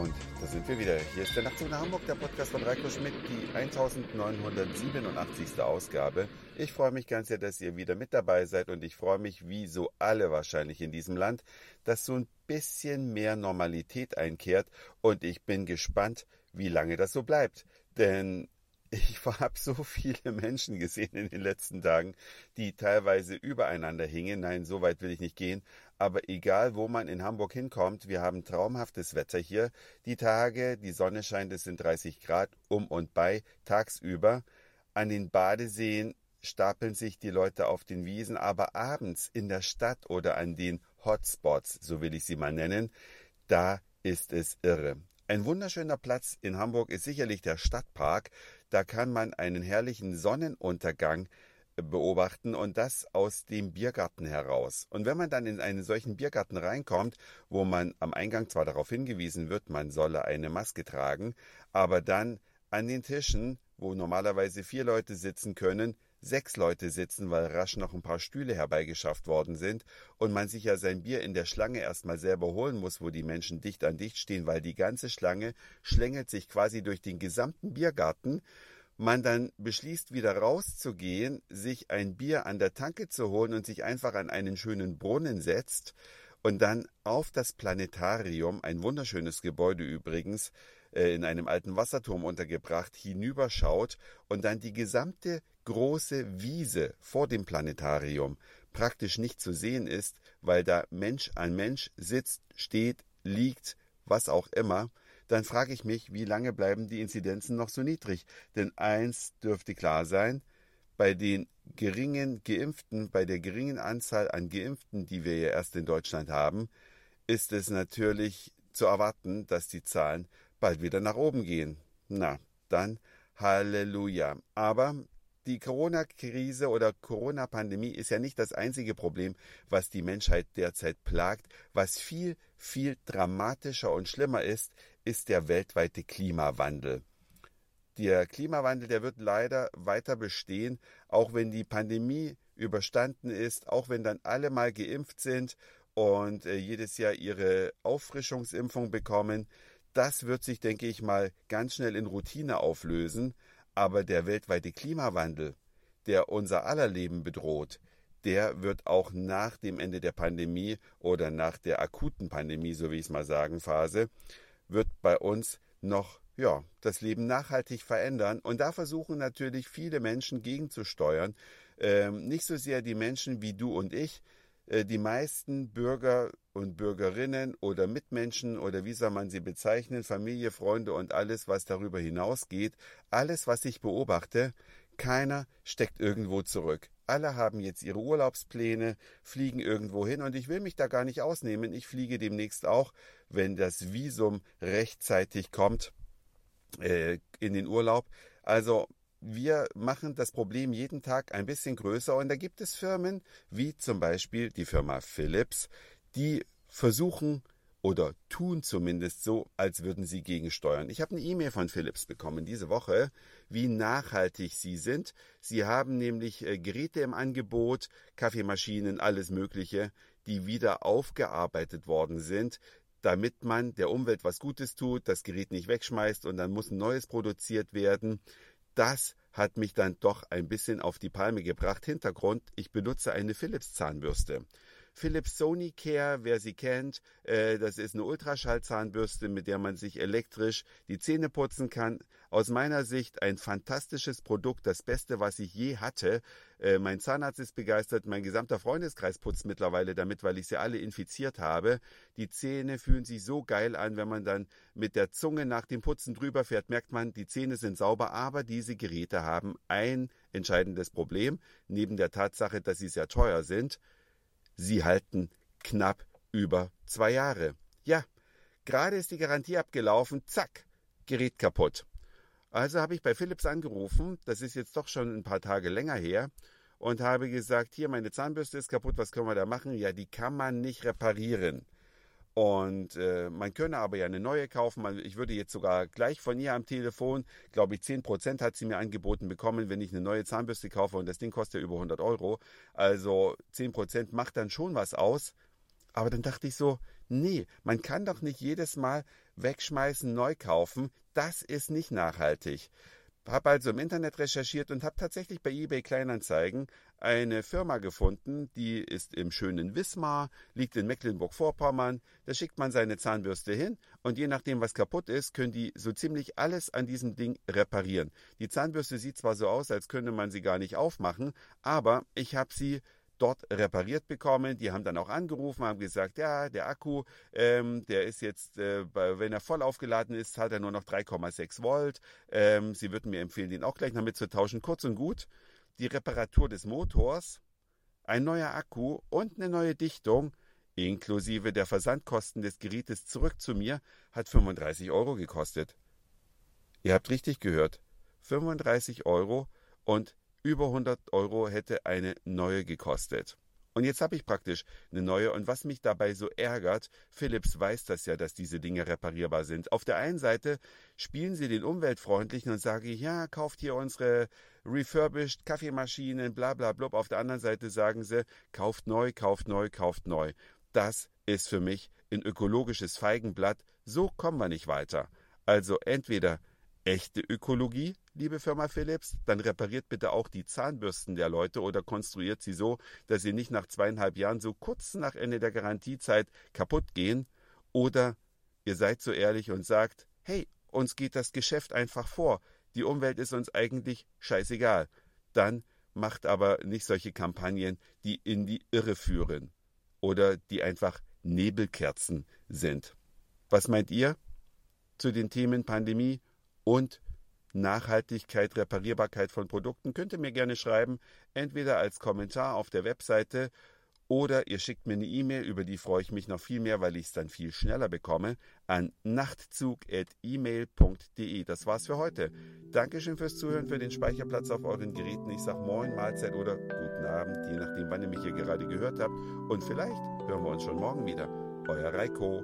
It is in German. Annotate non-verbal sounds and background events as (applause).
Und da sind wir wieder. Hier ist der Nachtzug nach Hamburg, der Podcast von Reiko Schmidt, die 1987. Ausgabe. Ich freue mich ganz sehr, dass ihr wieder mit dabei seid und ich freue mich, wie so alle wahrscheinlich in diesem Land, dass so ein bisschen mehr Normalität einkehrt und ich bin gespannt, wie lange das so bleibt. Denn ich (laughs) habe so viele Menschen gesehen in den letzten Tagen, die teilweise übereinander hingen. Nein, so weit will ich nicht gehen. Aber egal, wo man in Hamburg hinkommt, wir haben traumhaftes Wetter hier. Die Tage, die Sonne scheint, es sind 30 Grad um und bei tagsüber. An den Badeseen stapeln sich die Leute auf den Wiesen, aber abends in der Stadt oder an den Hotspots, so will ich sie mal nennen, da ist es irre. Ein wunderschöner Platz in Hamburg ist sicherlich der Stadtpark. Da kann man einen herrlichen Sonnenuntergang beobachten und das aus dem Biergarten heraus. Und wenn man dann in einen solchen Biergarten reinkommt, wo man am Eingang zwar darauf hingewiesen wird, man solle eine Maske tragen, aber dann an den Tischen, wo normalerweise vier Leute sitzen können, sechs Leute sitzen, weil rasch noch ein paar Stühle herbeigeschafft worden sind und man sich ja sein Bier in der Schlange erstmal selber holen muss, wo die Menschen dicht an dicht stehen, weil die ganze Schlange schlängelt sich quasi durch den gesamten Biergarten man dann beschließt, wieder rauszugehen, sich ein Bier an der Tanke zu holen und sich einfach an einen schönen Brunnen setzt und dann auf das Planetarium, ein wunderschönes Gebäude übrigens, äh, in einem alten Wasserturm untergebracht, hinüberschaut und dann die gesamte große Wiese vor dem Planetarium praktisch nicht zu sehen ist, weil da Mensch an Mensch sitzt, steht, liegt, was auch immer, dann frage ich mich, wie lange bleiben die Inzidenzen noch so niedrig? Denn eins dürfte klar sein, bei den geringen Geimpften, bei der geringen Anzahl an Geimpften, die wir ja erst in Deutschland haben, ist es natürlich zu erwarten, dass die Zahlen bald wieder nach oben gehen. Na, dann Halleluja. Aber die Corona-Krise oder Corona-Pandemie ist ja nicht das einzige Problem, was die Menschheit derzeit plagt. Was viel, viel dramatischer und schlimmer ist, ist der weltweite Klimawandel. Der Klimawandel, der wird leider weiter bestehen, auch wenn die Pandemie überstanden ist, auch wenn dann alle mal geimpft sind und äh, jedes Jahr ihre Auffrischungsimpfung bekommen. Das wird sich, denke ich mal, ganz schnell in Routine auflösen. Aber der weltweite Klimawandel, der unser aller Leben bedroht, der wird auch nach dem Ende der Pandemie oder nach der akuten Pandemie, so wie ich es mal sagen, Phase, wird bei uns noch ja, das Leben nachhaltig verändern. Und da versuchen natürlich viele Menschen gegenzusteuern. Ähm, nicht so sehr die Menschen wie du und ich, äh, die meisten Bürger und Bürgerinnen oder Mitmenschen oder wie soll man sie bezeichnen, Familie, Freunde und alles, was darüber hinausgeht, alles, was ich beobachte, keiner steckt irgendwo zurück. Alle haben jetzt ihre Urlaubspläne, fliegen irgendwo hin und ich will mich da gar nicht ausnehmen. Ich fliege demnächst auch, wenn das Visum rechtzeitig kommt, äh, in den Urlaub. Also wir machen das Problem jeden Tag ein bisschen größer und da gibt es Firmen wie zum Beispiel die Firma Philips, die versuchen oder tun zumindest so, als würden sie gegensteuern. Ich habe eine E-Mail von Philips bekommen diese Woche, wie nachhaltig sie sind. Sie haben nämlich äh, Geräte im Angebot, Kaffeemaschinen, alles Mögliche, die wieder aufgearbeitet worden sind, damit man der Umwelt was Gutes tut, das Gerät nicht wegschmeißt und dann muss ein neues produziert werden das hat mich dann doch ein bisschen auf die Palme gebracht. Hintergrund, ich benutze eine Philips Zahnbürste. Philips Sony Care, wer sie kennt, äh, das ist eine Ultraschallzahnbürste, mit der man sich elektrisch die Zähne putzen kann. Aus meiner Sicht ein fantastisches Produkt, das Beste, was ich je hatte. Äh, mein Zahnarzt ist begeistert, mein gesamter Freundeskreis putzt mittlerweile damit, weil ich sie alle infiziert habe. Die Zähne fühlen sich so geil an, wenn man dann mit der Zunge nach dem Putzen drüber fährt, merkt man, die Zähne sind sauber, aber diese Geräte haben ein entscheidendes Problem, neben der Tatsache, dass sie sehr teuer sind. Sie halten knapp über zwei Jahre. Ja, gerade ist die Garantie abgelaufen, zack, Gerät kaputt. Also habe ich bei Philips angerufen, das ist jetzt doch schon ein paar Tage länger her, und habe gesagt, hier, meine Zahnbürste ist kaputt, was können wir da machen? Ja, die kann man nicht reparieren. Und äh, man könne aber ja eine neue kaufen. Ich würde jetzt sogar gleich von ihr am Telefon, glaube ich, 10% hat sie mir angeboten bekommen, wenn ich eine neue Zahnbürste kaufe und das Ding kostet ja über 100 Euro. Also 10% macht dann schon was aus. Aber dann dachte ich so, nee, man kann doch nicht jedes Mal, wegschmeißen, neu kaufen, das ist nicht nachhaltig. Habe also im Internet recherchiert und habe tatsächlich bei eBay Kleinanzeigen eine Firma gefunden, die ist im schönen Wismar, liegt in Mecklenburg-Vorpommern. Da schickt man seine Zahnbürste hin und je nachdem, was kaputt ist, können die so ziemlich alles an diesem Ding reparieren. Die Zahnbürste sieht zwar so aus, als könnte man sie gar nicht aufmachen, aber ich habe sie dort repariert bekommen. Die haben dann auch angerufen, haben gesagt, ja, der Akku, ähm, der ist jetzt, äh, wenn er voll aufgeladen ist, hat er nur noch 3,6 Volt. Ähm, sie würden mir empfehlen, den auch gleich damit zu tauschen. Kurz und gut, die Reparatur des Motors, ein neuer Akku und eine neue Dichtung inklusive der Versandkosten des Gerätes zurück zu mir hat 35 Euro gekostet. Ihr habt richtig gehört. 35 Euro und über 100 Euro hätte eine neue gekostet. Und jetzt habe ich praktisch eine neue. Und was mich dabei so ärgert, Philips weiß das ja, dass diese Dinge reparierbar sind. Auf der einen Seite spielen sie den Umweltfreundlichen und sagen, ja, kauft hier unsere refurbished Kaffeemaschinen, bla bla blub. Auf der anderen Seite sagen sie, kauft neu, kauft neu, kauft neu. Das ist für mich ein ökologisches Feigenblatt. So kommen wir nicht weiter. Also entweder echte Ökologie, liebe Firma Philips, dann repariert bitte auch die Zahnbürsten der Leute oder konstruiert sie so, dass sie nicht nach zweieinhalb Jahren so kurz nach Ende der Garantiezeit kaputt gehen. Oder ihr seid so ehrlich und sagt, hey, uns geht das Geschäft einfach vor. Die Umwelt ist uns eigentlich scheißegal. Dann macht aber nicht solche Kampagnen, die in die Irre führen oder die einfach Nebelkerzen sind. Was meint ihr zu den Themen Pandemie und Nachhaltigkeit, Reparierbarkeit von Produkten, könnt ihr mir gerne schreiben, entweder als Kommentar auf der Webseite oder ihr schickt mir eine E-Mail, über die freue ich mich noch viel mehr, weil ich es dann viel schneller bekomme, an nachtzug.email.de. Das war's für heute. Dankeschön fürs Zuhören, für den Speicherplatz auf euren Geräten. Ich sage Moin, Mahlzeit oder guten Abend, je nachdem, wann ihr mich hier gerade gehört habt. Und vielleicht hören wir uns schon morgen wieder. Euer Reiko.